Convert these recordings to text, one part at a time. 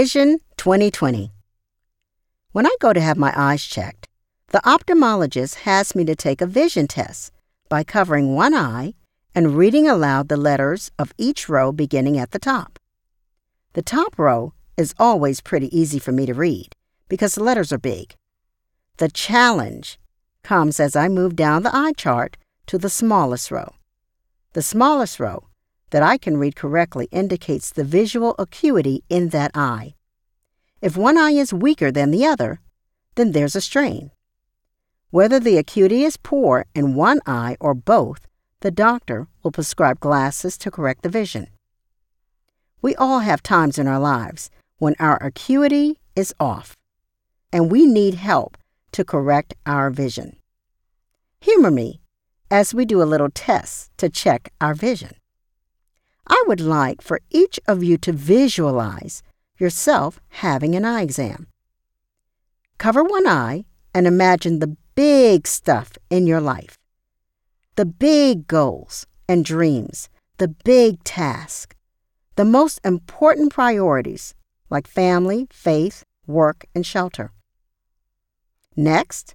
Vision 2020. When I go to have my eyes checked, the ophthalmologist has me to take a vision test by covering one eye and reading aloud the letters of each row beginning at the top. The top row is always pretty easy for me to read because the letters are big. The challenge comes as I move down the eye chart to the smallest row. The smallest row that I can read correctly indicates the visual acuity in that eye. If one eye is weaker than the other, then there's a strain. Whether the acuity is poor in one eye or both, the doctor will prescribe glasses to correct the vision. We all have times in our lives when our acuity is off, and we need help to correct our vision. Humor me as we do a little test to check our vision. I would like for each of you to visualize yourself having an eye exam. Cover one eye and imagine the big stuff in your life the big goals and dreams, the big tasks, the most important priorities like family, faith, work, and shelter. Next,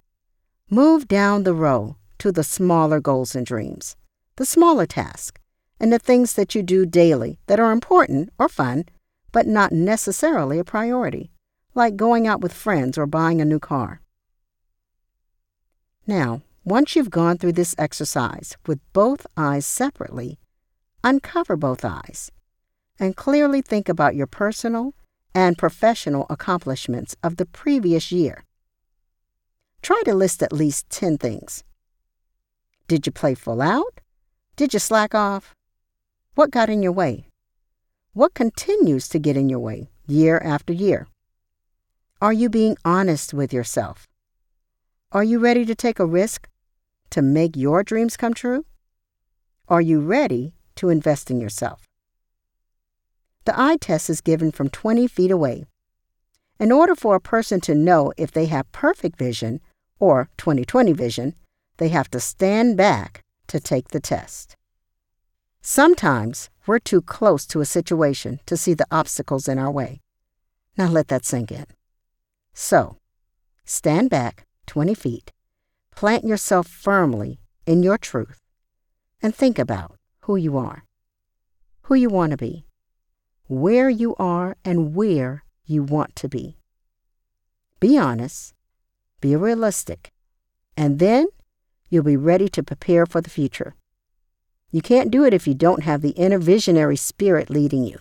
move down the row to the smaller goals and dreams, the smaller tasks and the things that you do daily that are important or fun, but not necessarily a priority, like going out with friends or buying a new car. Now, once you've gone through this exercise with both eyes separately, uncover both eyes and clearly think about your personal and professional accomplishments of the previous year. Try to list at least 10 things. Did you play full out? Did you slack off? What got in your way? What continues to get in your way year after year? Are you being honest with yourself? Are you ready to take a risk to make your dreams come true? Are you ready to invest in yourself? The eye test is given from 20 feet away. In order for a person to know if they have perfect vision or 20/20 vision, they have to stand back to take the test. Sometimes we're too close to a situation to see the obstacles in our way. Now let that sink in. So, stand back 20 feet, plant yourself firmly in your truth, and think about who you are, who you want to be, where you are, and where you want to be. Be honest, be realistic, and then you'll be ready to prepare for the future. You can't do it if you don't have the inner visionary spirit leading you.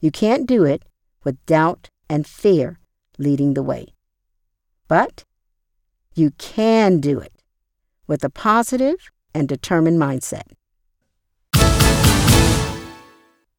You can't do it with doubt and fear leading the way. But you can do it with a positive and determined mindset.